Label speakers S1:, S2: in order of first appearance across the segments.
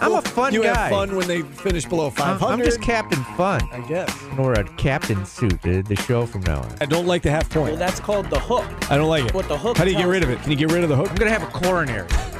S1: I'm a fun guy.
S2: you
S1: guy.
S2: have fun when they finish below
S1: I'm
S2: 500.
S1: I'm just Captain Fun.
S2: I guess.
S1: Or a captain suit, the, the show from now on.
S2: I don't like the half point.
S3: Well,
S2: point.
S3: that's called the hook.
S2: I don't like it.
S3: What the hook
S2: How do you get
S3: tells
S2: rid of it? Can you get rid of the hook?
S1: I'm going to have a coronary.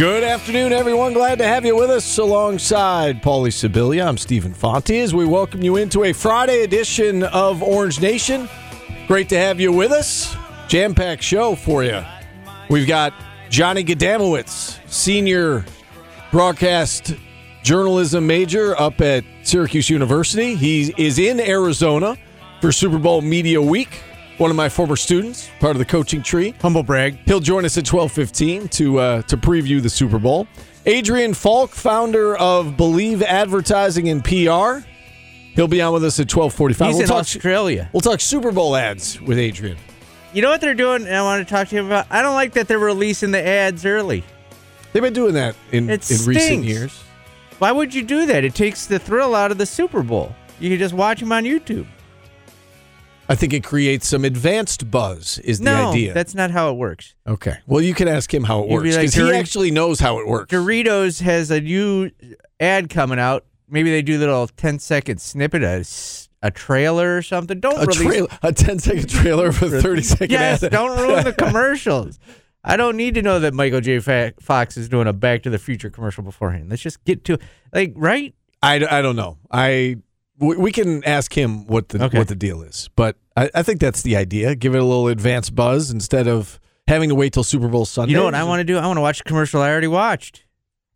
S2: Good afternoon, everyone. Glad to have you with us alongside Paulie Sibilia. I'm Stephen Fonte as we welcome you into a Friday edition of Orange Nation. Great to have you with us. Jam packed show for you. We've got Johnny Gadamowitz, senior broadcast journalism major up at Syracuse University. He is in Arizona for Super Bowl Media Week. One of my former students, part of the coaching tree.
S1: Humble brag.
S2: He'll join us at twelve fifteen to uh, to preview the Super Bowl. Adrian Falk, founder of Believe Advertising and PR, he'll be on with us at twelve forty five.
S1: He's
S2: We'll
S1: in
S2: talk.
S1: Australia.
S2: We'll talk Super Bowl ads with Adrian.
S1: You know what they're doing? And I want to talk to you about. I don't like that they're releasing the ads early.
S2: They've been doing that in, in recent years.
S1: Why would you do that? It takes the thrill out of the Super Bowl. You can just watch them on YouTube.
S2: I think it creates some advanced buzz. Is the idea.
S1: no, that's not how it works.
S2: okay. Well, you can ask him how it
S1: You'd
S2: works
S1: like,
S2: because he actually knows how it works.
S1: Doritos has a new ad coming out. Maybe they do a little 10 second snippet, a trailer or something. Don't
S2: a
S1: release
S2: trailer, a 10 second trailer for a 30 second
S1: Yes,
S2: ad.
S1: don't ruin the commercials. I don't need to know that Michael J. Fox is doing a Back to the Future commercial beforehand. Let's just get to like right.
S2: I, I don't know. I we we can ask him what the
S1: Okay.
S2: what the deal is, but I, I think that's the idea. Give it a little advanced buzz instead of having to wait till Super Bowl Sunday.
S1: You know what I want to do? I want to watch a commercial I already watched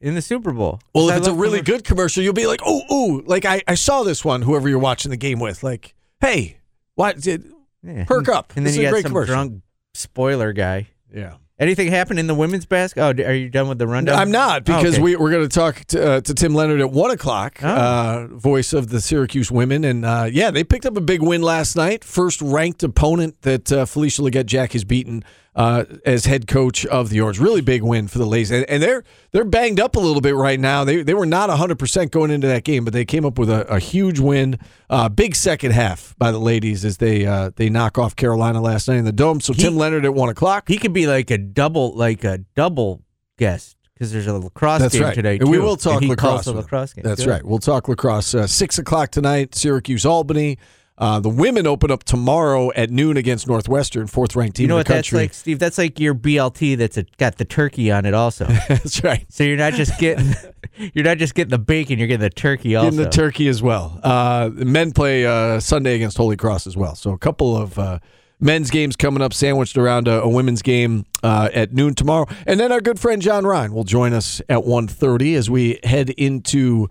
S1: in the Super Bowl.
S2: Well, if
S1: I
S2: it's a really
S1: commer-
S2: good commercial, you'll be like, oh, ooh, like I, I saw this one. Whoever you're watching the game with, like, hey, what? Did,
S1: Yeah.
S2: perk up.
S1: and then
S2: This
S1: you
S2: is a
S1: got
S2: great
S1: some
S2: commercial.
S1: drunk spoiler guy.
S2: yeah.
S1: Anything happen in the women's basket? Oh, are you done with the rundown?
S2: I'm not because
S1: Oh, okay.
S2: we, we're going to talk to, uh, to Tim Leonard at one o'clock,
S1: Oh.
S2: uh, voice of the Syracuse women, and uh, yeah, they picked up a big win last night. First ranked opponent that uh, Felisha Legette-Jack has beaten uh, as head coach of the Orange. Really big win for the ladies, and, and they're they're banged up a little bit right now. They they were not 100 percent going into that game, but they came up with a, a huge win. Uh, big second half by the ladies as they uh, they knock off Carolina last night in the dome. So
S1: He-
S2: Tim Leonard at one o'clock.
S1: he could be like a double, like a double guest because there's a lacrosse
S2: That's
S1: game
S2: right.
S1: today.
S2: And we will talk lacrosse.
S1: lacrosse game.
S2: That's
S1: Good.
S2: right. We'll talk lacrosse. Uh, Six o'clock tonight, Syracuse Albany. Uh, the women open up tomorrow at noon against Northwestern, fourth ranked team
S1: You know
S2: in
S1: what
S2: the
S1: that's
S2: country.
S1: like, Steve? That's like your BLT that's a, got the turkey on it also.
S2: that's right.
S1: so you're not just getting you're not just getting the bacon, you're getting the turkey also.
S2: In the turkey as well. Uh, men play uh, Sunday against Holy Cross as well. So a couple of uh, men's games coming up, sandwiched around a, a women's game uh, at noon tomorrow. And then our good friend John Ryan will join us at 1.30 as we head into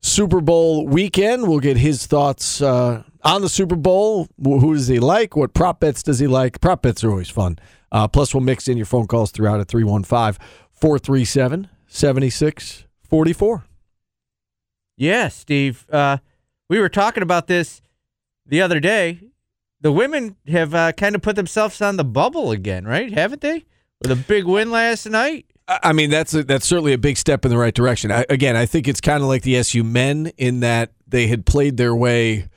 S2: Super Bowl weekend. We'll get his thoughts uh, on the Super Bowl. Who does he like? What prop bets does he like? Prop bets are always fun. Uh, plus, we'll mix in your phone calls throughout at 315 437 7644.
S1: Yeah, Steve. Uh, we were talking about this the other day. The women have uh, kind of put themselves on the bubble again, right? Haven't they? With a big win last night.
S2: I mean, that's a, that's certainly a big step in the right direction. I, again, I think it's kind of like the SU men in that they had played their way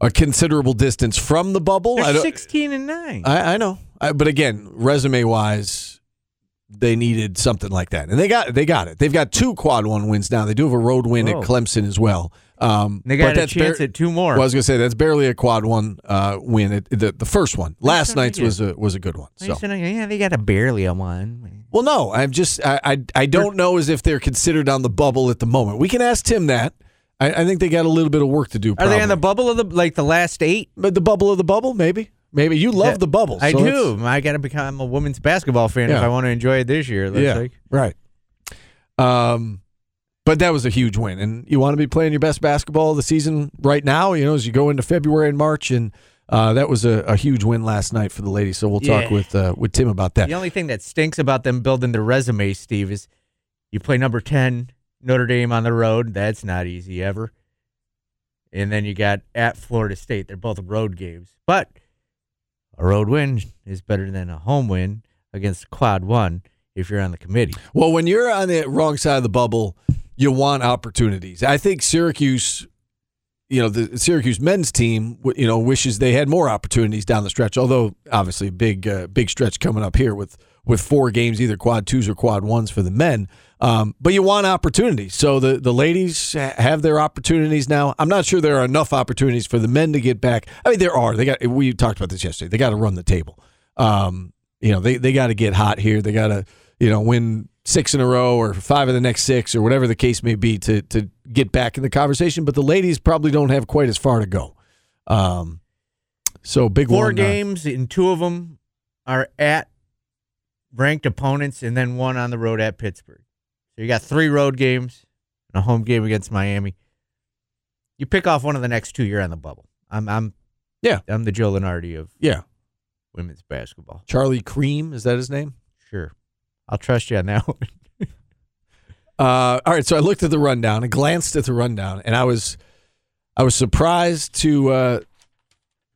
S2: a considerable distance from the bubble.
S1: They're
S2: don't-
S1: sixteen and nine.
S2: I, I know, I, but again, resume wise, they needed something like that, and they got they got it. They've got two quad one wins now. They do have a road win
S1: Whoa.
S2: at Clemson as well. Um,
S1: they
S2: but
S1: got a
S2: that's
S1: chance
S2: bar-
S1: at two more.
S2: well, I was gonna say that's barely a quad one uh, win. It, the the first one, last night's
S1: good.
S2: was a was a good one. So.
S1: yeah, they got a barely a one.
S2: Well, no, I'm just I, I I don't know as if they're considered on the bubble at the moment. We can ask Tim that. I, I think they got a little bit of work to do.
S1: Are they on the bubble of the like the last eight?
S2: but the bubble of the bubble? Maybe, maybe you love
S1: Yeah,
S2: the bubble.
S1: I
S2: so
S1: do. I got to become a women's basketball fan if I want to enjoy it this year.
S2: Yeah,
S1: like.
S2: right. Um, but that was a huge win, and you want to be playing your best basketball of the season right now. You know, as you go into February and March, and uh, that was a, a huge win last night for the ladies. So we'll talk
S1: Yeah.
S2: with uh, with Tim about that.
S1: The only thing that stinks about them building their resume, Steve, is you play number 10 Notre Dame on the road. That's not easy ever. And then you got at Florida State. They're both road games. But a road win is better than a home win against quad one if you're on the committee.
S2: Well, when you're on the wrong side of the bubble, you want opportunities. I think Syracuse, you know, the Syracuse men's team you know, wishes they had more opportunities down the stretch. Although obviously big, uh, big stretch coming up here with with four games, either quad twos or quad ones for the men. Um, but you want opportunities. So the the ladies have their opportunities now. I'm not sure there are enough opportunities for the men to get back. I mean, there are. They got. We talked about this yesterday. They got to run the table. Um, you know, they they got to get hot here. They got to you know win six in a row or five of the next six or whatever the case may be to to get back in the conversation. But the ladies probably don't have quite as far to go. Um, so big
S1: Four
S2: one, uh,
S1: games, and two of them are at ranked opponents, and then one on the road at Pittsburgh. So you got three road games and a home game against Miami. You pick off one of the next two, you're on the bubble. I'm, I'm,
S2: Yeah.
S1: I'm the Joe Lunardi of
S2: yeah,
S1: women's basketball.
S2: Charlie Creme is that his name?
S1: Sure, I'll trust you on that one.
S2: Uh, all right, so I looked at the rundown and glanced at the rundown, and I was, I was surprised to uh,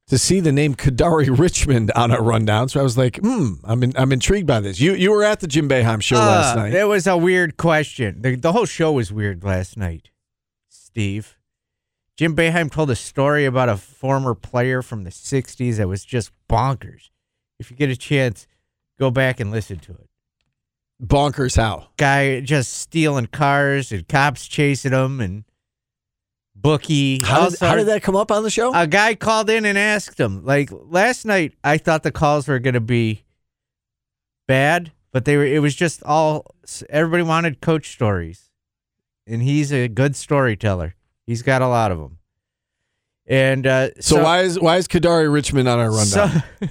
S2: to see the name Kadary Richmond on our rundown. So I was like, hmm, I'm in, I'm intrigued by this. You you were at the Jim Boeheim show last
S1: Uh,
S2: night.
S1: That was a weird question. The, the whole show was weird last night, Steve. Jim Boeheim told a story about a former player from the 60s that was just bonkers. If you get a chance, go back and listen to it.
S2: Bonkers how?
S1: Guy just stealing cars and cops chasing him and bookie.
S2: How did, how did that come up on the show?
S1: a guy called in and asked him. Like last night, I thought the calls were going to be bad, but they were. It was just all. Everybody wanted coach stories, and he's a good storyteller. He's got a lot of them. And uh,
S2: so, why is why is Kadary Richmond on our rundown?
S1: so-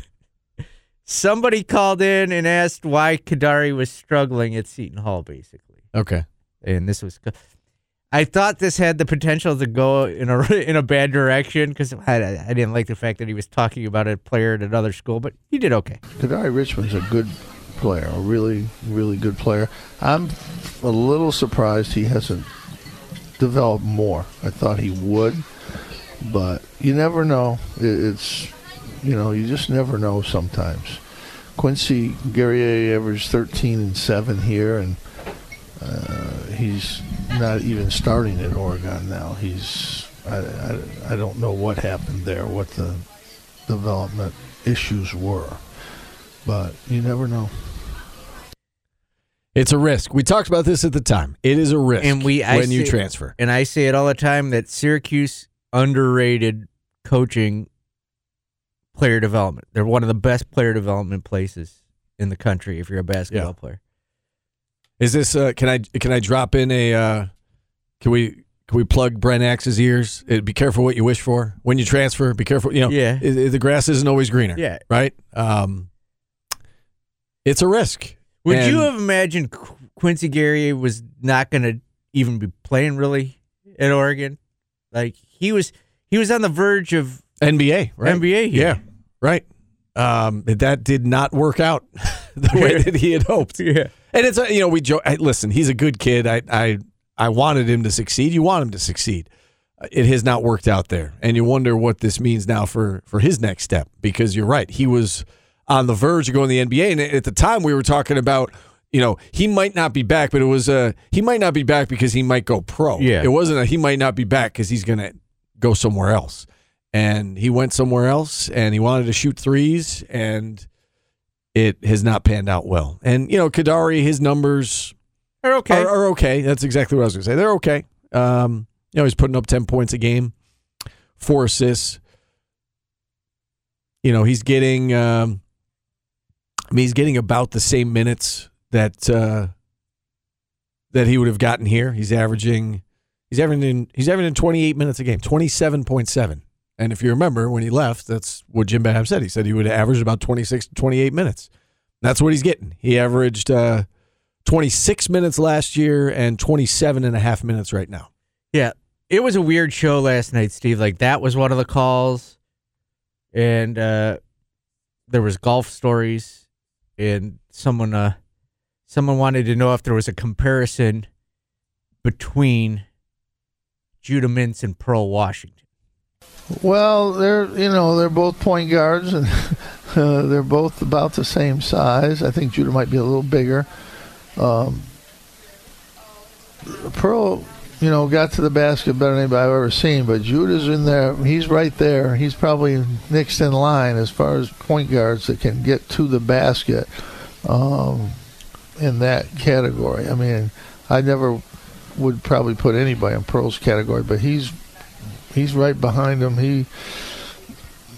S1: somebody called in and asked why Kadary was struggling at Seton Hall, basically
S2: okay,
S1: and this was. I thought this had the potential to go in a in a bad direction because I, I didn't like the fact that he was talking about a player at another school, but he did okay.
S3: Kadary Richmond's a good player, a really, really good player. I'm a little surprised he hasn't developed more. I thought he would, but you never know. It, it's, you know, you just never know sometimes. Quincy Guerrier averaged 13 and 7 here, and uh, he's not even starting at Oregon now. He's, I, I, I don't know what happened there, what the development issues were but you never know.
S2: it's a risk. We talked about this at the time. It is a risk,
S1: And we- I
S2: when you transfer.
S1: And I say it all the time that Syracuse underrated coaching player development. They're one of the best player development places in the country if you're a basketball
S2: Yeah.
S1: player.
S2: Is this? Uh, can I can I drop in a? Uh, can we can we plug Brent Axe's ears? Uh, be careful what you wish for when you transfer. Be careful. You know,
S1: Yeah.
S2: i- i- the grass isn't always greener.
S1: Yeah.
S2: right. Um, it's a risk.
S1: Would
S2: And-
S1: you have imagined Qu- Quincy Guerrier was not going to even be playing really at Oregon? Like he was, he was on the verge of
S2: NBA? Right?
S1: NBA here.
S2: Yeah, right. Um, that did not work out the way that he had hoped.
S1: Yeah.
S2: And it's a, you know we joke. Listen, he's a good kid. I I I wanted him to succeed. You want him to succeed. It has not worked out there, and you wonder what this means now for for his next step. Because you're right, he was on the verge of going to the NBA, and at the time we were talking about. You know, he might not be back, but it was uh he might not be back because he might go pro.
S1: Yeah.
S2: It wasn't a he might not be back because he's gonna go somewhere else. And he went somewhere else and he wanted to shoot threes and it has not panned out well. And you know, Kadary, his numbers
S1: They're okay.
S2: are, are okay. That's exactly what I was going to say. They're okay. Um, you know, he's putting up ten points a game, four assists. You know, he's getting. Um, I mean, he's getting about the same minutes that uh, that he would have gotten here. He's averaging. He's averaging. He's averaging twenty eight minutes a game, twenty seven point seven. And if you remember when he left, that's what Jim Boeheim said. He said he would average about 26 to 28 minutes. That's what he's getting. He averaged uh, 26 minutes last year and 27 and a half minutes right now.
S1: Yeah. It was a weird show last night, Steve. Like that was one of the calls. and uh, there was golf stories, and someone uh, someone wanted to know if there was a comparison between Judah Mintz and Pearl Washington.
S3: Well, they're you know they're both point guards and uh, they're both about the same size. I think Judah might be a little bigger. Um, Pearl, you know, got to the basket better than anybody I've ever seen, but Judah's in there. He's right there. He's probably next in line as far as point guards that can get to the basket um, in that category. I mean, I never would probably put anybody in Pearl's category, but he's he's right behind him. He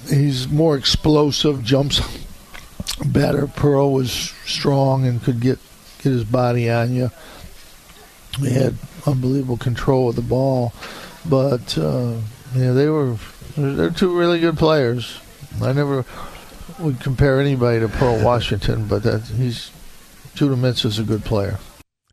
S3: he's more explosive, jumps better. Pearl was strong and could get get his body on you. He had unbelievable control of the ball, but uh, yeah, they were they're two really good players. I never would compare anybody to Pearl Washington, but that he's Judah Mintz is a good player.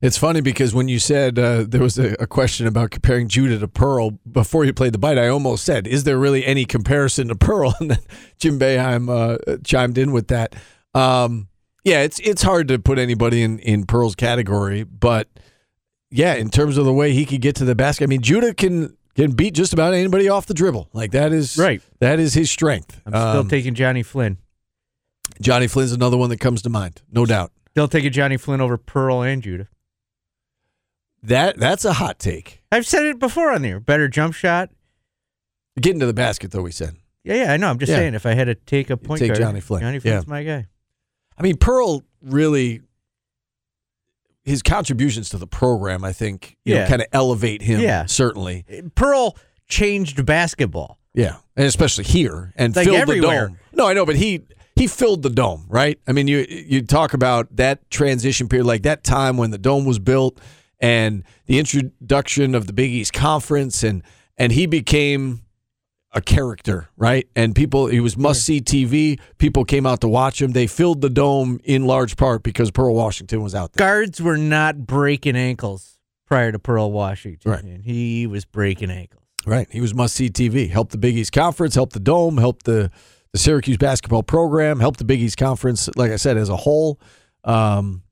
S2: It's funny because when you said uh, there was a, a, question about comparing Judah to Pearl before you played the bite, I almost said, "Is there really any comparison to Pearl?" And then Jim Boeheim uh, chimed in with that. Um, yeah, it's it's hard to put anybody in in Pearl's category, but yeah, in terms of the way he could get to the basket, I mean, Judah can can beat just about anybody off the dribble. Like that is
S1: right.
S2: That is his strength.
S1: I'm still um, taking Jonny Flynn.
S2: Jonny Flynn's another one that comes to mind, no doubt.
S1: They'll take a Jonny Flynn over Pearl and Judah.
S2: That that's a hot take.
S1: I've said it before on there. Better jump shot.
S2: Getting to the basket, though, we said.
S1: Yeah, yeah, I know. I'm just yeah. saying, if I had to take a point
S2: take
S1: guard,
S2: Jonny Flynn.
S1: Jonny Flynn's yeah. my guy.
S2: I mean, Pearl really, his contributions to the program, I think, you yeah. know, kind of elevate him.
S1: Yeah,
S2: certainly.
S1: Uh, Pearl changed basketball.
S2: Yeah, and especially here and
S1: like
S2: filled
S1: everywhere.
S2: the dome. No, I know, but he he filled the dome, right? I mean, you you talk about that transition period, like that time when the dome was built and the introduction of the Big East Conference, and and he became a character, right? And people, he was must see TV. People came out to watch him. They filled the dome in large part because Pearl Washington was out there.
S1: Guards were not breaking ankles prior to Pearl Washington,
S2: right?
S1: And he was breaking ankles.
S2: Right. He was must see TV. Helped the Big East Conference, helped the dome, helped the the Syracuse basketball program, helped the Big East Conference, like I said, as a whole. Um,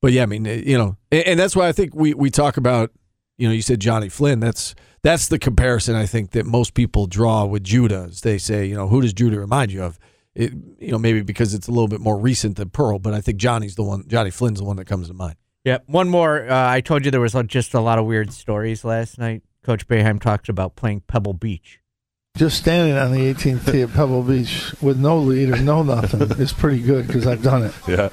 S2: but yeah, I mean, you know, and, and that's why I think we we talk about, you know, you said Jonny Flynn. That's that's the comparison I think that most people draw with Judah. Is they say, you know, who does Judah remind you of? It, you know, maybe because it's a little bit more recent than Pearl, but I think Jonny's the one. Jonny Flynn's the one that comes to mind.
S1: Yeah, One more. Uh, I told you there was just a lot of weird stories last night. Coach Boeheim talked about playing Pebble Beach.
S3: Just standing on the 18th tee at Pebble Beach with no lead or no nothing is pretty good because I've done it.
S4: Yeah.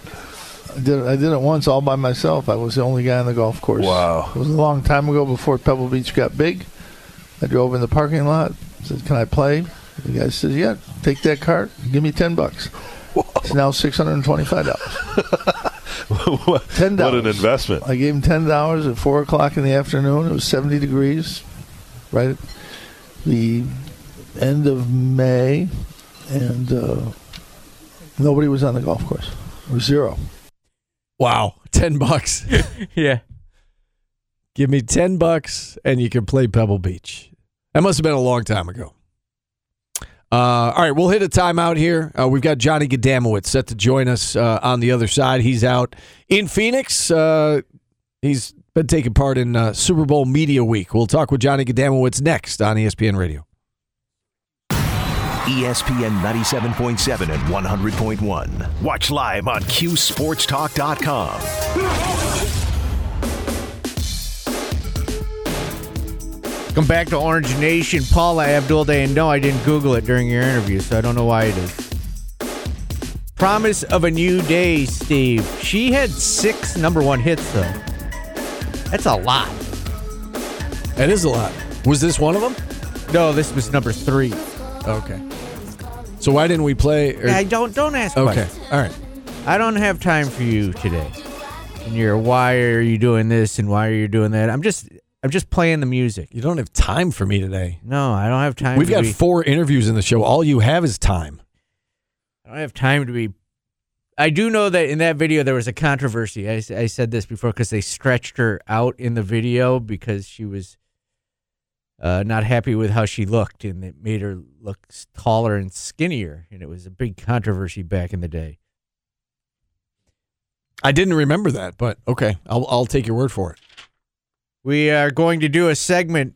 S3: I did, I did it once all by myself. I was the only guy on the golf course.
S4: Wow.
S3: It was a long time ago before Pebble Beach got big. I drove in the parking lot. Said, "Can I play?" The guy says, "Yeah, take that cart. Give me ten bucks." It's now six hundred and twenty-five
S4: dollars.
S3: ten dollars.
S4: What an investment!
S3: I gave him ten dollars at four o'clock in the afternoon. It was seventy degrees, right at the end of May, and uh, nobody was on the golf course. It was zero.
S2: Wow, ten bucks.
S1: yeah.
S2: Give me ten bucks and you can play Pebble Beach. That must have been a long time ago. Uh, all right, we'll hit a timeout here. Uh, we've got Johnny Gadamowitz set to join us uh, on the other side. He's out in Phoenix. Uh, he's been taking part in uh, Super Bowl Media Week. We'll talk with Johnny Gadamowitz next on ESPN Radio.
S5: ESPN 97.7 and 100.1. Watch live on QSportsTalk.com.
S1: Come back to Orange Nation. Paula Abdul Day. And no, I didn't Google it during your interview, so I don't know why it is. Promise of a New Day, Steve. She had six number one hits, though. That's a lot.
S2: That is a lot. Was this one of them?
S1: No, this was number three.
S2: Okay. So why didn't we play?
S1: Or... I don't don't ask.
S2: Okay,
S1: questions.
S2: all right.
S1: I don't have time for you today. And you're why are you doing this and why are you doing that? I'm just I'm just playing the music.
S2: You don't have time for me today.
S1: No, I don't have time.
S2: We've got
S1: be,
S2: four interviews in the show. All you have is time.
S1: I don't have time to be. I do know that in that video there was a controversy. I, I said this before because they stretched her out in the video because she was uh, not happy with how she looked, and it made her look taller and skinnier, and it was a big controversy back in the day.
S2: I didn't remember that, but okay, I'll I'll take your word for it.
S1: We are going to do a segment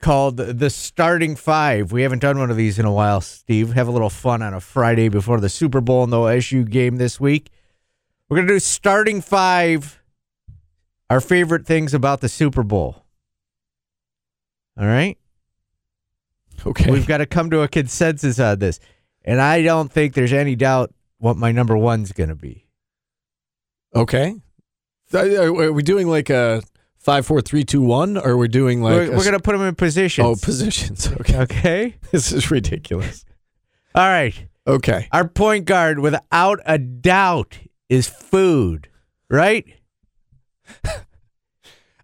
S1: called the starting five. We haven't done one of these in a while, Steve. Have a little fun on a Friday before the Super Bowl and the OSU game this week. We're going to do starting five, our favorite things about the Super Bowl. All right?
S2: Okay.
S1: We've got to come to a consensus on this. And I don't think there's any doubt what my number one's going to be.
S2: okay. Uh, Are we doing like a five, four, three, two, one, or we're we doing like
S1: we're we're going to put them in positions.
S2: oh positions? Okay,
S1: okay?
S2: this is ridiculous.
S1: All right.
S2: Okay,
S1: Our point guard, without a doubt, is food, right?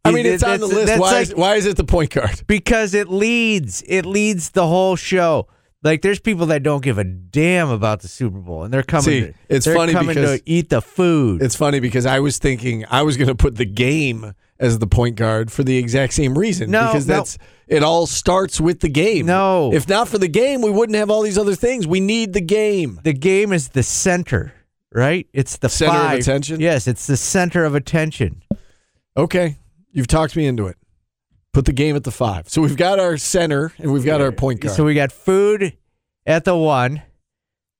S2: I mean it's on the list. Why
S1: like-
S2: is, why is it the point guard?
S1: because it leads. It leads the whole show. Like there's people that don't give a damn about the Super Bowl, and they're coming.
S2: See,
S1: to,
S2: it's
S1: they're
S2: funny
S1: coming
S2: because-
S1: to eat the food.
S2: It's funny because I was thinking I was going to put the game as the point guard for the exact same reason.
S1: No,
S2: because
S1: no.
S2: that's it. All starts with the game.
S1: No.
S2: if not for the game, we wouldn't have all these other things. We need the game.
S1: the game is the center, right? It's the
S2: Center of attention?
S1: Yes, it's the center of attention.
S2: Okay, you've talked me into it. Put the game at the five. So we've got our center and we've got our point guard.
S1: So we got food at the one,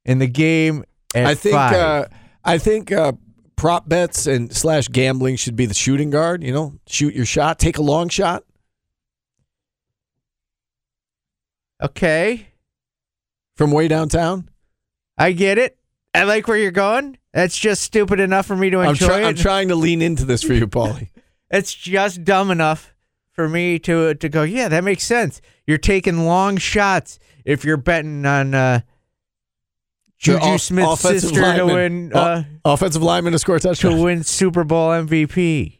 S1: and the game at
S2: I think
S1: five.
S2: uh, I think uh, prop bets and slash gambling should be the shooting guard. You know, shoot your shot, take a long shot.
S1: okay,
S2: from way downtown.
S1: I get it. I like where you're going. That's just stupid enough for me to
S2: I'm,
S1: enjoy
S2: try-
S1: it.
S2: I'm trying to lean into this for you, Paulie.
S1: it's just dumb enough for me to to go. Yeah, that makes sense. You're taking long shots if you're betting on uh, Juju
S2: off-
S1: Smith's
S2: offensive
S1: sister to
S2: lineman-
S1: win
S2: o-
S1: uh,
S2: offensive lineman to score a
S1: to win Super Bowl MVP,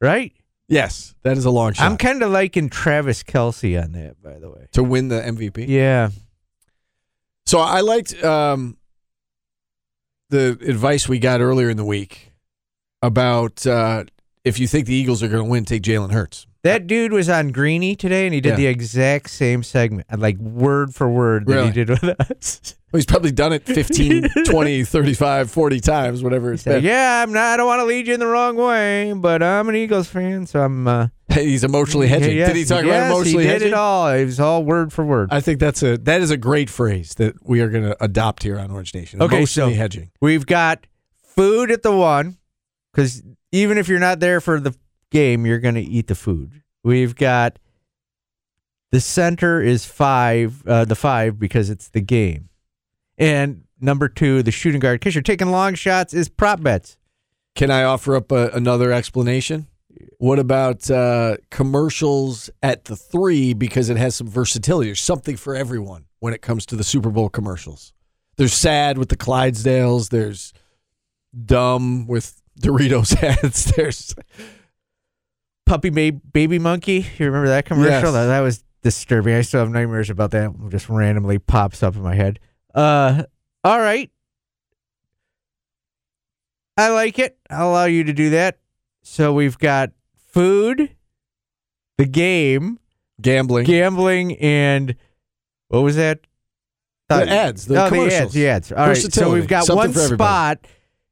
S1: right?
S2: Yes, that is a long shot
S1: I'm kind of liking Travis Kelce on that, by the way.
S2: to win the MVP.
S1: Yeah,
S2: So I liked um, the advice we got earlier in the week about uh, if you think the Eagles are going to win, take Jalen Hurts.
S1: that dude was on Greeny today, and he did
S2: Yeah.
S1: the exact same segment, like word for word that
S2: Really?
S1: he did with us.
S2: Well, he's probably done it 15, 20, 35, 40 times, whatever it's been.
S1: yeah, I'm not. I don't want to lead you in the wrong way, but I'm an Eagles fan, so I'm. Uh,
S2: He's emotionally hedging.
S1: Yes,
S2: did he talk
S1: yes,
S2: about emotionally
S1: he did
S2: hedging?
S1: it all. It was all word for word.
S2: I think that's a that is a great phrase that we are going to adopt here on Orange Nation.
S1: Okay,
S2: emotionally
S1: so-
S2: hedging.
S1: We've got food at the one, because even if you're not there for the game, you're going to eat the food. We've got the center is five, uh, the five because it's the game, and number two, the shooting guard, because you're taking long shots, is prop bets.
S2: Can I offer up a, another explanation? What about uh, commercials at the three because it has some versatility? There's something for everyone when it comes to the Super Bowl commercials. There's sad with the Clydesdales. There's dumb with Doritos ads. There's
S1: Puppy ma- baby monkey. You remember that commercial?
S2: Yes.
S1: That, that was disturbing. I still have nightmares about that. It just randomly pops up in my head. Uh, all right. I like it. I'll allow you to do that. So we've got food, the game,
S2: gambling.
S1: gambling, and what was that?
S2: The ads, the
S1: oh, the
S2: commercials.
S1: ads, the ads. All right. So we've got
S2: Something
S1: one spot.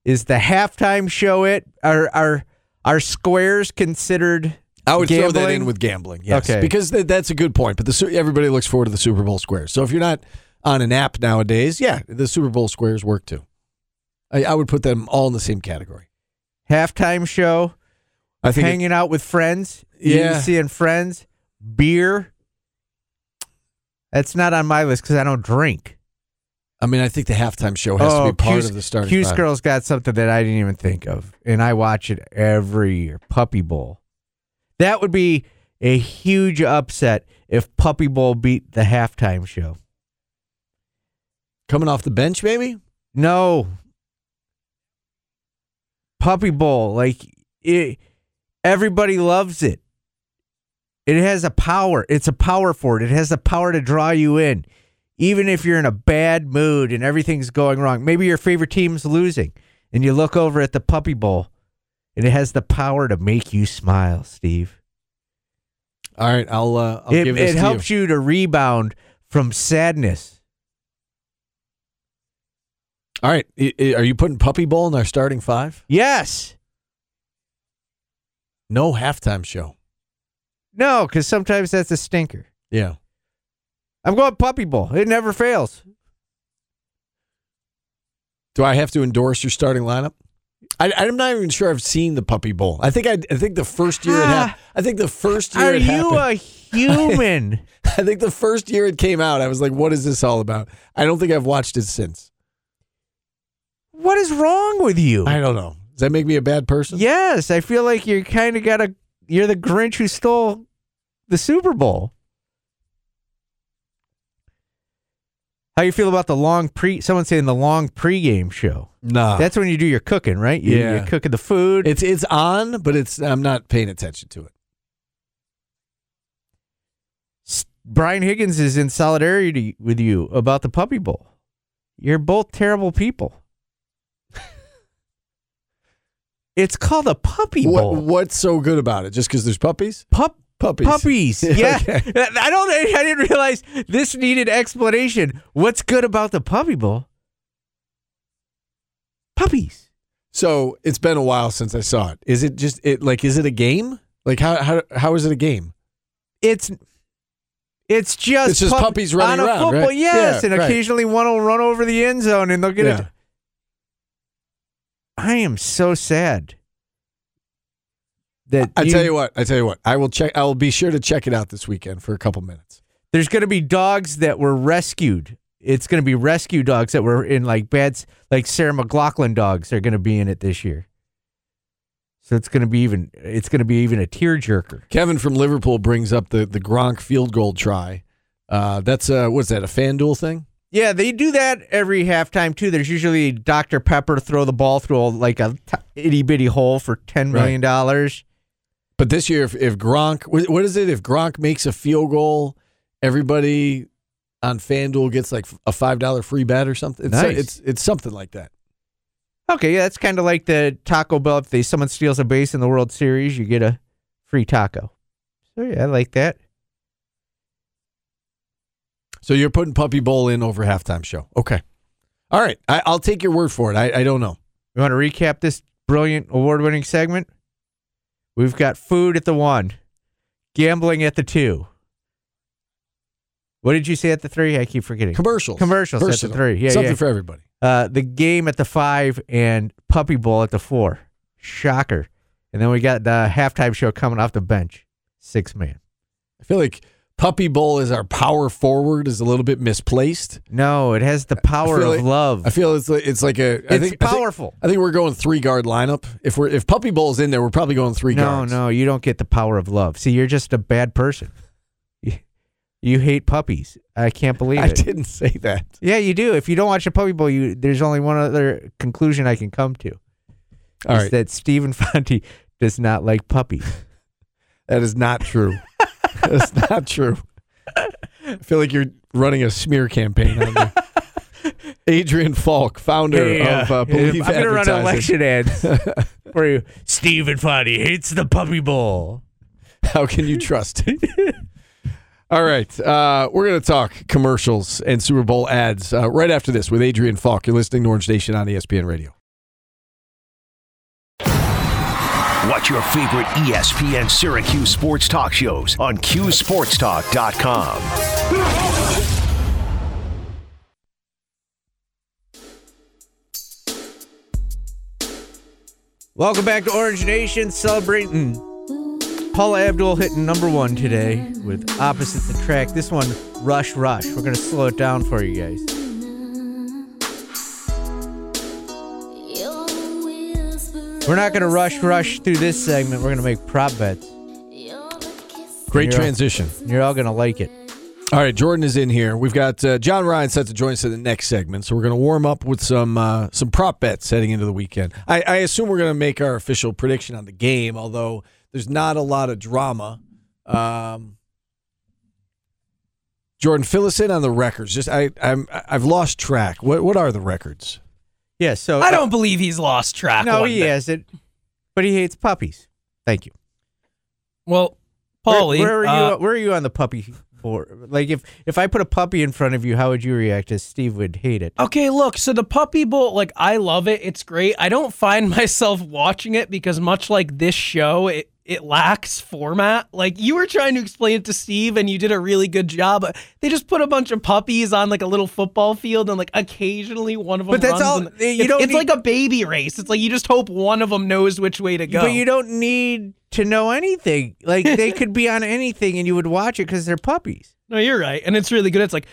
S1: Is the halftime show it? Are are are squares considered?
S2: I would throw that
S1: Gambling?
S2: in with gambling, yes,
S1: Okay.
S2: because th- that's a good point. But the Su- everybody looks forward to the Super Bowl squares. So if you're not on an app nowadays, yeah, the Super Bowl squares work too. I, I would put them all in the same category.
S1: halftime show,
S2: I think it-
S1: hanging out with friends,
S2: Yeah.
S1: seeing friends, beer. That's not on my list because I don't drink.
S2: I mean, I think the halftime show has to be oh, part
S1: Hughes-
S2: of the starting.
S1: Hughes
S2: five.
S1: Girl's got something that I didn't even think of, and I watch it every year. Puppy Bowl. That would be a huge upset if Puppy Bowl beat the halftime show.
S2: coming off the bench, maybe.
S1: No. Puppy Bowl, like it, everybody loves it. It has a power. It's a power for it. It has the power to draw you in. Even if you're in a bad mood and everything's going wrong. Maybe your favorite team's losing and you look over at the Puppy Bowl and it has the power to make you smile, Steve.
S2: All right, I'll uh, I'll
S1: it it helps you. to rebound from sadness.
S2: All right, I- I- are you putting Puppy Bowl in our starting five?
S1: Yes.
S2: No halftime show.
S1: No, because sometimes that's a stinker.
S2: Yeah.
S1: I'm going Puppy Bowl. It never fails.
S2: Do I have to endorse your starting lineup? I, I'm not even sure I've seen the Puppy Bowl. I think I, I think the first year it ah. happened. I think the first year
S1: Are you
S2: happened.
S1: a human?
S2: I think the first year it came out, I was like, "What is this all about?" I don't think I've watched it since.
S1: what is wrong with you?
S2: I don't know. Does that make me a bad person?
S1: Yes, I feel like you're kind of got a. You're the Grinch who stole the Super Bowl. How you feel about the long pre? Someone saying the long pregame show.
S2: Nah.
S1: That's when you do your cooking, right? You,
S2: Yeah.
S1: You're cooking the food.
S2: it's it's on, but it's I'm not paying attention to it.
S1: Brian Higgins is in solidarity with you about the Puppy Bowl. You're both terrible people. it's called a Puppy Bowl.
S2: What what's so good about it? Just because there's puppies?
S1: Pup
S2: Puppies.
S1: puppies. Yeah,
S2: Okay.
S1: I don't. I didn't realize this needed explanation. What's good about the Puppy Bowl? Puppies.
S2: So it's been a while since I saw it. Is it just it like is it a game? Like how how how is it a game?
S1: It's it's just
S2: It's just puppies running
S1: on a
S2: around,
S1: football.
S2: right?
S1: Yes,
S2: Yeah,
S1: and
S2: right.
S1: occasionally one will run over the end zone and they'll get
S2: Yeah.
S1: it. I am so sad that
S2: I tell you what, I tell you what. I will check I will be sure to check it out this weekend for a couple minutes.
S1: there's going to be dogs that were rescued. It's going to be rescue dogs that were in like beds, like Sarah McLachlan dogs are going to be in it this year. So it's going to be even. It's going to be even a tearjerker.
S2: Kevin from Liverpool brings up the the Gronk field goal try. Uh, that's uh, what's that? A FanDuel thing?
S1: Yeah, they do that every halftime too. There's usually Dr Pepper throw the ball through a, like a t- itty bitty hole for ten million dollars.
S2: But this year, if, if Gronk, what is it? If Gronk makes a field goal, everybody on FanDuel gets like a five dollar free bet or something. It's,
S1: Nice.
S2: it's it's something like that.
S1: Okay, yeah, that's kind of like the Taco Bell. If they someone steals a base in the World Series, you get a free taco. So yeah, I like that.
S2: So you're putting Puppy Bowl in over halftime show. Okay. All right. I, I'll take your word for it. I, I don't know.
S1: You want to recap this brilliant award-winning segment? We've got food at the one, gambling at the two. What did you say at the three? I keep forgetting.
S2: Commercials.
S1: Commercials at the three. Yeah,
S2: Something
S1: yeah.
S2: for everybody.
S1: Uh, the game at the five and Puppy Bowl at the four. Shocker. And then we got the halftime show coming off the bench. Six man.
S2: I feel like Puppy Bowl is our power forward is a little bit misplaced.
S1: No, it has the power of
S2: like-
S1: love.
S2: I feel it's like, it's like a. I
S1: It's
S2: think, I think-
S1: powerful.
S2: I think we're going three guard lineup. If we're if Puppy Bowl's in there, we're probably going three
S1: no,
S2: guards.
S1: no, you don't get the power of love. See, you're just a bad person. You, hate puppies. I can't believe
S2: I
S1: it.
S2: didn't say that.
S1: Yeah, you do. If you don't watch a puppy bowl, you there's only one other conclusion I can come to.
S2: All
S1: is
S2: right,
S1: that Stephen Fonte does not like puppies.
S2: that is not true. That's not true. I feel like you're running a smear campaign on me. Adrian Falk, founder of uh, Believe
S1: I'm gonna run election ads for you. Stephen Fonte hates the puppy bowl.
S2: How can you trust? All right, uh, we're going to talk commercials and Super Bowl ads uh, right after this with Adrian Falk. You're listening to Orange Nation on ESPN Radio.
S5: Watch your favorite ESPN Syracuse sports talk shows on QSportsTalk.com.
S1: Welcome back to Orange Nation, celebrating Paula Abdul hitting number one today with opposites attract. This one, Rush Rush. We're gonna slow it down for you guys. We're not gonna rush rush through this segment. We're gonna make prop bets.
S2: Great
S1: You're-
S2: transition.
S1: You're all gonna like it.
S2: All right, Jordan is in here. We've got uh, John Ryan set to join us in the next segment, so we're going to warm up with some uh, some prop bets heading into the weekend. I, I assume we're going to make our official prediction on the game, although there's not a lot of drama. Um, Jordan, fill us in on the records. Just I I'm I've lost track. What what are the records?
S1: Yeah. So
S6: I don't believe he's lost track.
S1: No, he
S6: bit.
S1: hasn't. But he hates puppies. Thank you.
S6: Well, Paulie,
S1: where, where are you?
S6: uh,
S1: where are you on the puppy board? Like if if I put a puppy in front of you, how would you react? As Steve would hate it.
S6: Okay, look, so the Puppy Bowl, like, I love it. It's great. I don't find myself watching it because, much like this show, it, it lacks format. Like, you were trying to explain it to Steve, and you did a really good job. They just put a bunch of puppies on, like, a little football field, and, like, occasionally one of them
S1: But that's all-
S6: and-
S1: you
S6: it's,
S1: don't
S6: it's
S1: need-
S6: like a baby race. It's like you just hope one of them knows which way to go.
S1: But you don't need to know anything. Like they could be on anything, and you would watch it because they're puppies.
S6: No, you're right. And it's really good. It's like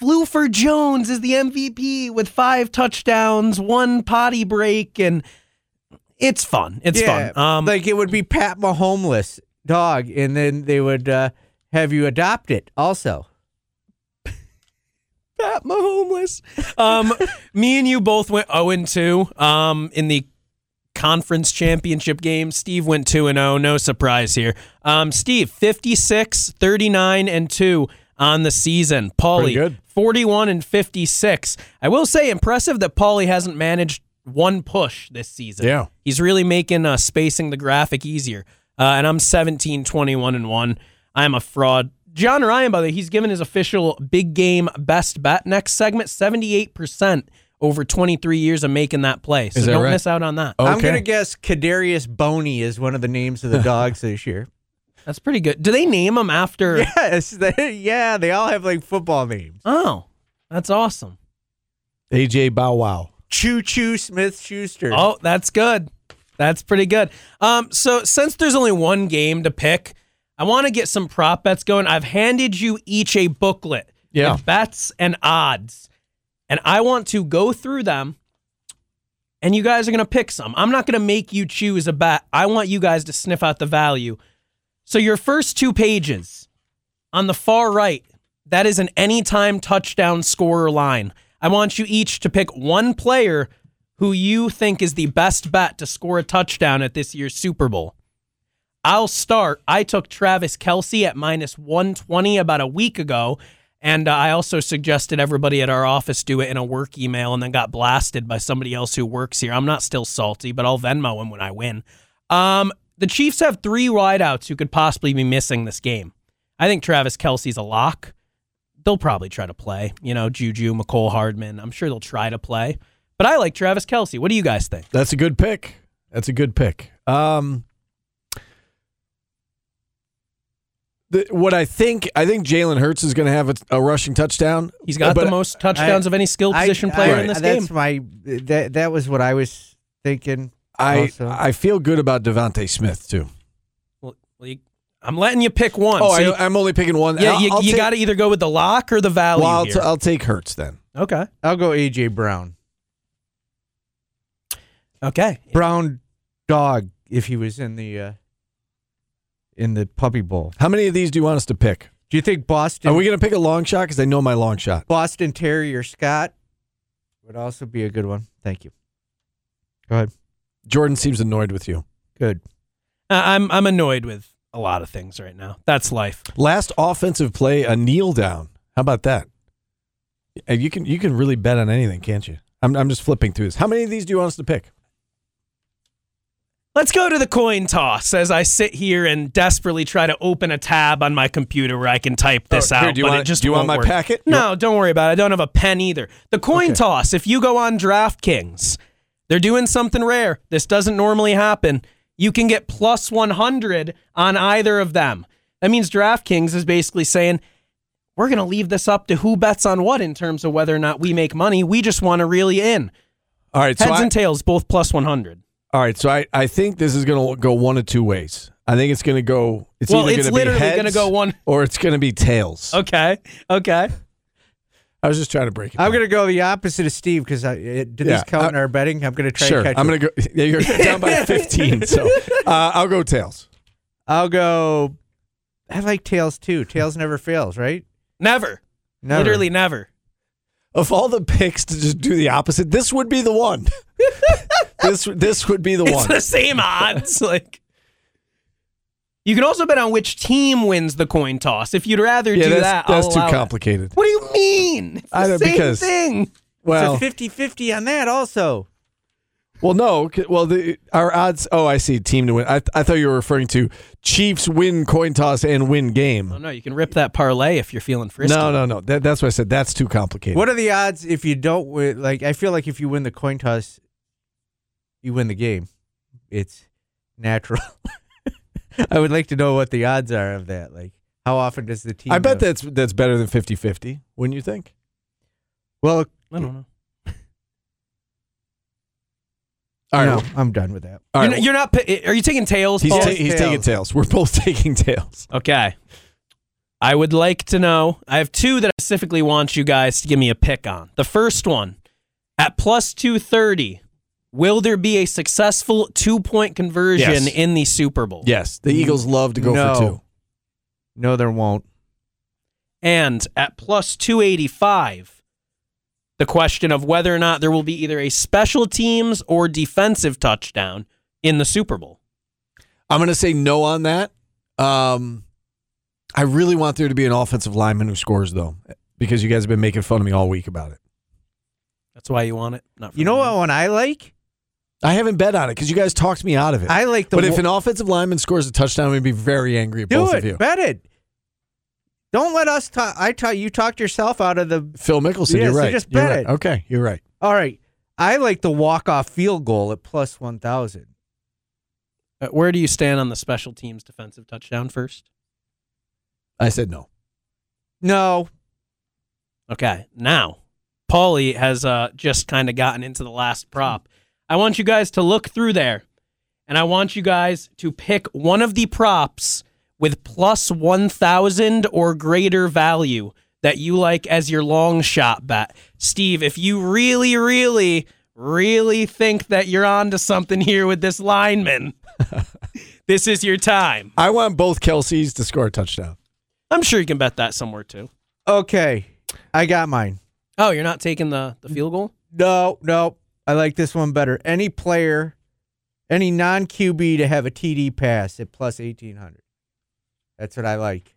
S6: Flufer Jones is the MVP with five touchdowns, one potty break, and it's fun. It's
S1: yeah,
S6: fun. Um,
S1: like it would be Pat Mahomeless dog, and then they would uh, have you adopt it. Also,
S6: Pat Mahomeless. Um, me and you both went 0 and 2 um, in the conference championship game. Steve went 2 and 0. No surprise here. Um, Steve, 56, 39 and 2 on the season. Paulie, 41 and 56. I will say, impressive that Paulie hasn't managed one push this season.
S2: Yeah.
S6: He's really making uh, spacing the graphic easier. Uh, and I'm 17, 21 and 1. I'm a fraud. John Ryan, by the way, he's given his official big game best bet next segment 78% over 23 years of making that play. So
S2: Is that
S6: don't
S2: right?
S6: miss out on that.
S1: I'm gonna guess Kadarius Boney is one of the names of the dogs this year.
S6: That's pretty good. Do they name them after?
S1: Yes, they, yeah, they all have like football names.
S6: Oh, that's awesome.
S2: AJ Bow Wow.
S1: Choo Choo Smith Schuster.
S6: Oh, that's good. That's pretty good. Um, so since there's only one game to pick, I want to get some prop bets going. I've handed you each a booklet
S2: Yeah.
S6: with bets and odds, and I want to go through them. And you guys are going to pick some. I'm not going to make you choose a bet. I want you guys to sniff out the value. So your first two pages on the far right, that is an anytime touchdown scorer line. I want you each to pick one player who you think is the best bet to score a touchdown at this year's Super Bowl. I'll start. I took Travis Kelce at minus 120 about a week ago. And uh, I also suggested everybody at our office do it in a work email and then got blasted by somebody else who works here. I'm not still salty, but I'll Venmo him when I win. Um, the Chiefs have three wideouts who could possibly be missing this game. I think Travis Kelce's a lock. They'll probably try to play. You know, Juju, Mecole Hardman. I'm sure they'll try to play. But I like Travis Kelce. What do you guys think?
S2: That's a good pick. That's a good pick. Um, the, what I think, I think Jalen Hurts is going to have a, a rushing touchdown.
S6: He's got
S2: But
S6: the most touchdowns
S1: I-
S6: of any skill position
S1: I-
S6: player
S1: I-
S6: in this
S1: that's
S6: game.
S1: my that that was what I was thinking.
S2: I
S1: also.
S2: I feel good about DeVonta Smith too.
S6: Well, well, you- I'm letting you pick one.
S2: Oh,
S6: So you-
S2: I, I'm only picking one.
S6: yeah,
S2: I'll-
S6: you,
S2: I'll
S6: you got to either go with the lock or the value
S2: Well, I'll,
S6: here.
S2: t- I'll take Hurts then.
S6: okay.
S1: I'll go AJ Brown.
S6: Okay.
S1: Brown dog if he was in the uh, in the puppy bowl.
S2: How many of these do you want us to pick?
S1: Do you think Boston
S2: Are we going to pick a long shot? Because I know my long shot.
S1: Boston Terrier Scott would also be a good one? Thank you. Go ahead.
S2: Jordan seems annoyed with you.
S1: Good.
S6: Uh, I'm I'm annoyed with a lot of things right now. That's life.
S2: Last offensive play, a kneel down. How about that? You can you can really bet on anything, can't you? I'm I'm just flipping through this. How many of these do you want us to pick?
S6: Let's go to the coin toss as I sit here and desperately try to open a tab on my computer where I can type this
S2: Oh,
S6: out.
S2: here, do you
S6: but
S2: want-
S6: it just
S2: do you want my
S6: work.
S2: packet?
S6: No, don't worry about it. I don't have a pen either. The coin
S2: Okay.
S6: toss. If you go on DraftKings, they're doing something rare. This doesn't normally happen. You can get plus 100 on either of them. That means DraftKings is basically saying, we're going to leave this up to who bets on what in terms of whether or not we make money. We just want to really in.
S2: All right, so
S6: Heads
S2: I,
S6: and tails, both plus 100.
S2: all right, so I, I think this is going to go one of two ways. I think it's going to go. It's
S6: Well,
S2: either
S6: it's
S2: going to be
S6: literally
S2: heads
S6: gonna go one-
S2: or it's going to be tails.
S6: Okay. Okay.
S2: I was just trying to break it.
S1: I'm
S2: down.
S1: going to go the opposite of Steve because I did
S2: Yeah,
S1: this count
S2: I-
S1: in our betting? I'm going to try
S2: sure.
S1: to catch you.
S2: I'm
S1: it.
S2: going to go. Yeah, you're down by 15. So uh, I'll go tails.
S1: I'll go. I like tails too. Tails never fails, right?
S6: Never.
S1: Never.
S6: Literally never.
S2: Of all the picks to just do the opposite, this would be the one. this this would be the
S6: It's
S2: one.
S6: the same odds. like you can also bet on which team wins the coin toss. If you'd rather
S2: yeah,
S6: do
S2: that's,
S6: that,
S2: that's
S6: I'll
S2: too
S6: allow it.
S2: complicated.
S6: What do you mean? It's the
S2: I know,
S6: same
S2: because-
S6: thing.
S2: Well,
S1: it's a 50 50 on that also.
S2: Well, no. Well, the, our odds. Oh, I see. Team to win. I, I thought you were referring to Chiefs win coin toss and win game.
S6: Oh no, you can rip that parlay if you're feeling frisky.
S2: No, no, no. That, that's what I said. That's too complicated.
S1: What are the odds if you don't win? Like, I feel like if you win the coin toss, you win the game. It's natural. I would like to know what the odds are of that. Like, how often does the team?
S2: I bet
S1: go-
S2: that's that's better than 50-50, Wouldn't you think?
S1: Well,
S6: I don't know.
S2: All
S1: no. I'm done with that.
S2: All
S6: you're,
S2: right.
S6: not, you're not. pi- Are you taking tails?
S2: He's,
S6: Paul?
S2: ta- he's taking tails. We're both taking tails.
S6: Okay. I would like to know. I have two that I specifically want you guys to give me a pick on. The first one, at plus 230, will there be a successful two point conversion
S2: Yes.
S6: in the Super Bowl?
S2: Yes, the Eagles love to go
S1: no.
S2: for two.
S1: No, there won't.
S6: And at plus 285, the question of whether or not there will be either a special teams or defensive touchdown in the Super Bowl.
S2: I'm going to say no on that. Um, I really want there to be an offensive lineman who scores though, because you guys have been making fun of me all week about it.
S6: That's why you want it. Not for
S1: You know
S6: me.
S1: what one I like?
S2: I haven't bet on it because you guys talked me out of it.
S1: I like the.
S2: but if an offensive lineman scores a touchdown, I'm going to be very angry at
S1: do
S2: both
S1: it,
S2: of you.
S1: bet it. Don't let us talk. I taught you talked yourself out of the.
S2: Phil Mickelson,
S1: Yeah,
S2: you're
S1: so
S2: right.
S1: just
S2: You're
S1: bet
S2: right.
S1: it.
S2: Okay, you're right.
S1: All right, I like the walk off field goal at plus one thousand.
S6: Uh, where do you stand on the special teams defensive touchdown first?
S2: I said no.
S1: No,
S6: Okay, now Paulie has uh, just kind of gotten into the last prop. I want you guys to look through there, and I want you guys to pick one of the props with plus one thousand or greater value that you like as your long shot bet. Steve, if you really, really, really think that you're onto something here with this lineman, this is your time.
S2: I want both Kelces to score a touchdown.
S6: I'm sure you can bet that somewhere too.
S1: okay, I got mine.
S6: Oh, you're not taking the, the field goal?
S1: No, no, I like this one better. Any player, any non QB to have a TD pass at plus eighteen hundred. That's what I like.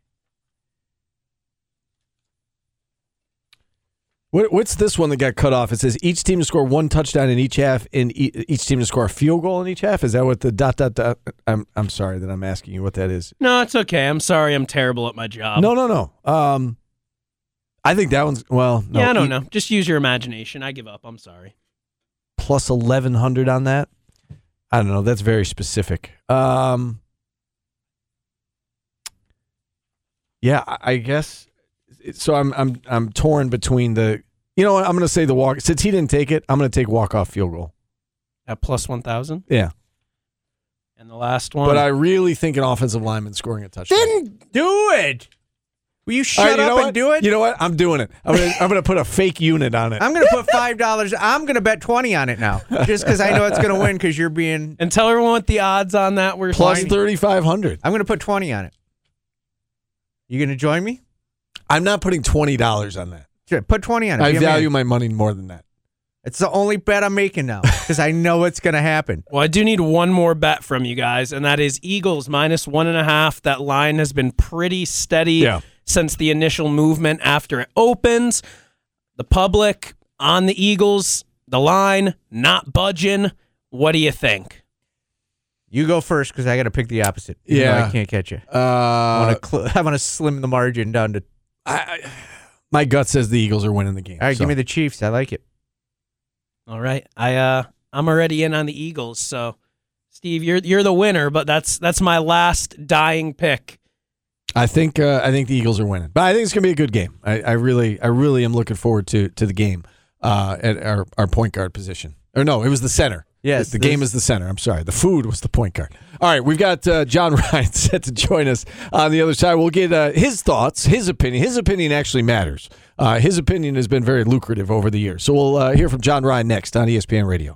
S2: What, what's this one that got cut off? It says each team to score one touchdown in each half, and each team to score a field goal in each half. Is that what the dot dot dot? I'm I'm sorry that I'm asking you what that is.
S6: No, it's okay. I'm sorry. I'm terrible at my job.
S2: no, no, no. Um, I think that one's well. No,
S6: yeah, I don't
S2: e-
S6: know. Just use your imagination. I give up. I'm sorry.
S2: Plus eleven hundred on that. I don't know. That's very specific. Um, yeah, I, guess. So I'm I'm I'm torn between the. You know what? I'm going to say the walk. Since he didn't take it, I'm going to take walk off field goal.
S6: At plus 1,000.
S2: Yeah.
S6: And the last one.
S2: But I really think an offensive lineman scoring a touchdown.
S1: Then do it. Will you shut
S2: right, you
S1: up
S2: know
S1: and
S2: what?
S1: do it?
S2: You know what? I'm doing it. I'm gonna I'm gonna put a fake unit on it.
S1: I'm gonna put five dollars. I'm gonna bet twenty on it now, just because I know it's gonna win. Because you're being.
S6: and tell everyone what the odds on that were.
S2: Plus
S6: Fine.
S2: thirty five hundred.
S1: I'm gonna put twenty on it. You gonna join me?
S2: I'm not putting twenty dollars on that.
S1: Sure, put twenty on it.
S2: I
S1: Be
S2: value my money more than that.
S1: It's the only bet I'm making now because I know it's gonna happen.
S6: Well, I do need one more bet from you guys, and that is Eagles minus one and a half. That line has been pretty steady
S2: Yeah.
S6: Since the initial movement after it opens. The public on the Eagles, the line not budging. What do you think?
S1: You go first because I got to pick the opposite. even though
S2: Yeah.
S1: I can't catch you. I
S2: Uh,
S1: want to. Cl- I want to slim the margin down to.
S2: I, I, my gut says the Eagles are winning the game.
S1: All right,
S2: so.
S1: give me the Chiefs. I like it.
S6: All right, I uh, I'm already in on the Eagles, so Steve, you're you're the winner, but that's that's my last dying pick.
S2: I think uh, I think the Eagles are winning, but I think it's gonna be a good game. I, I really I really am looking forward to to the game uh, at our, our point guard position. Or no, it was the center.
S1: Yes,
S2: the, the game is the center. I'm sorry, the food was the point guard. All right, we've got uh, John Ryan set to join us on the other side. We'll get uh, his thoughts, his opinion. His opinion actually matters. Uh, his opinion has been very lucrative over the years. So we'll uh, hear from John Ryan next on ESPN Radio.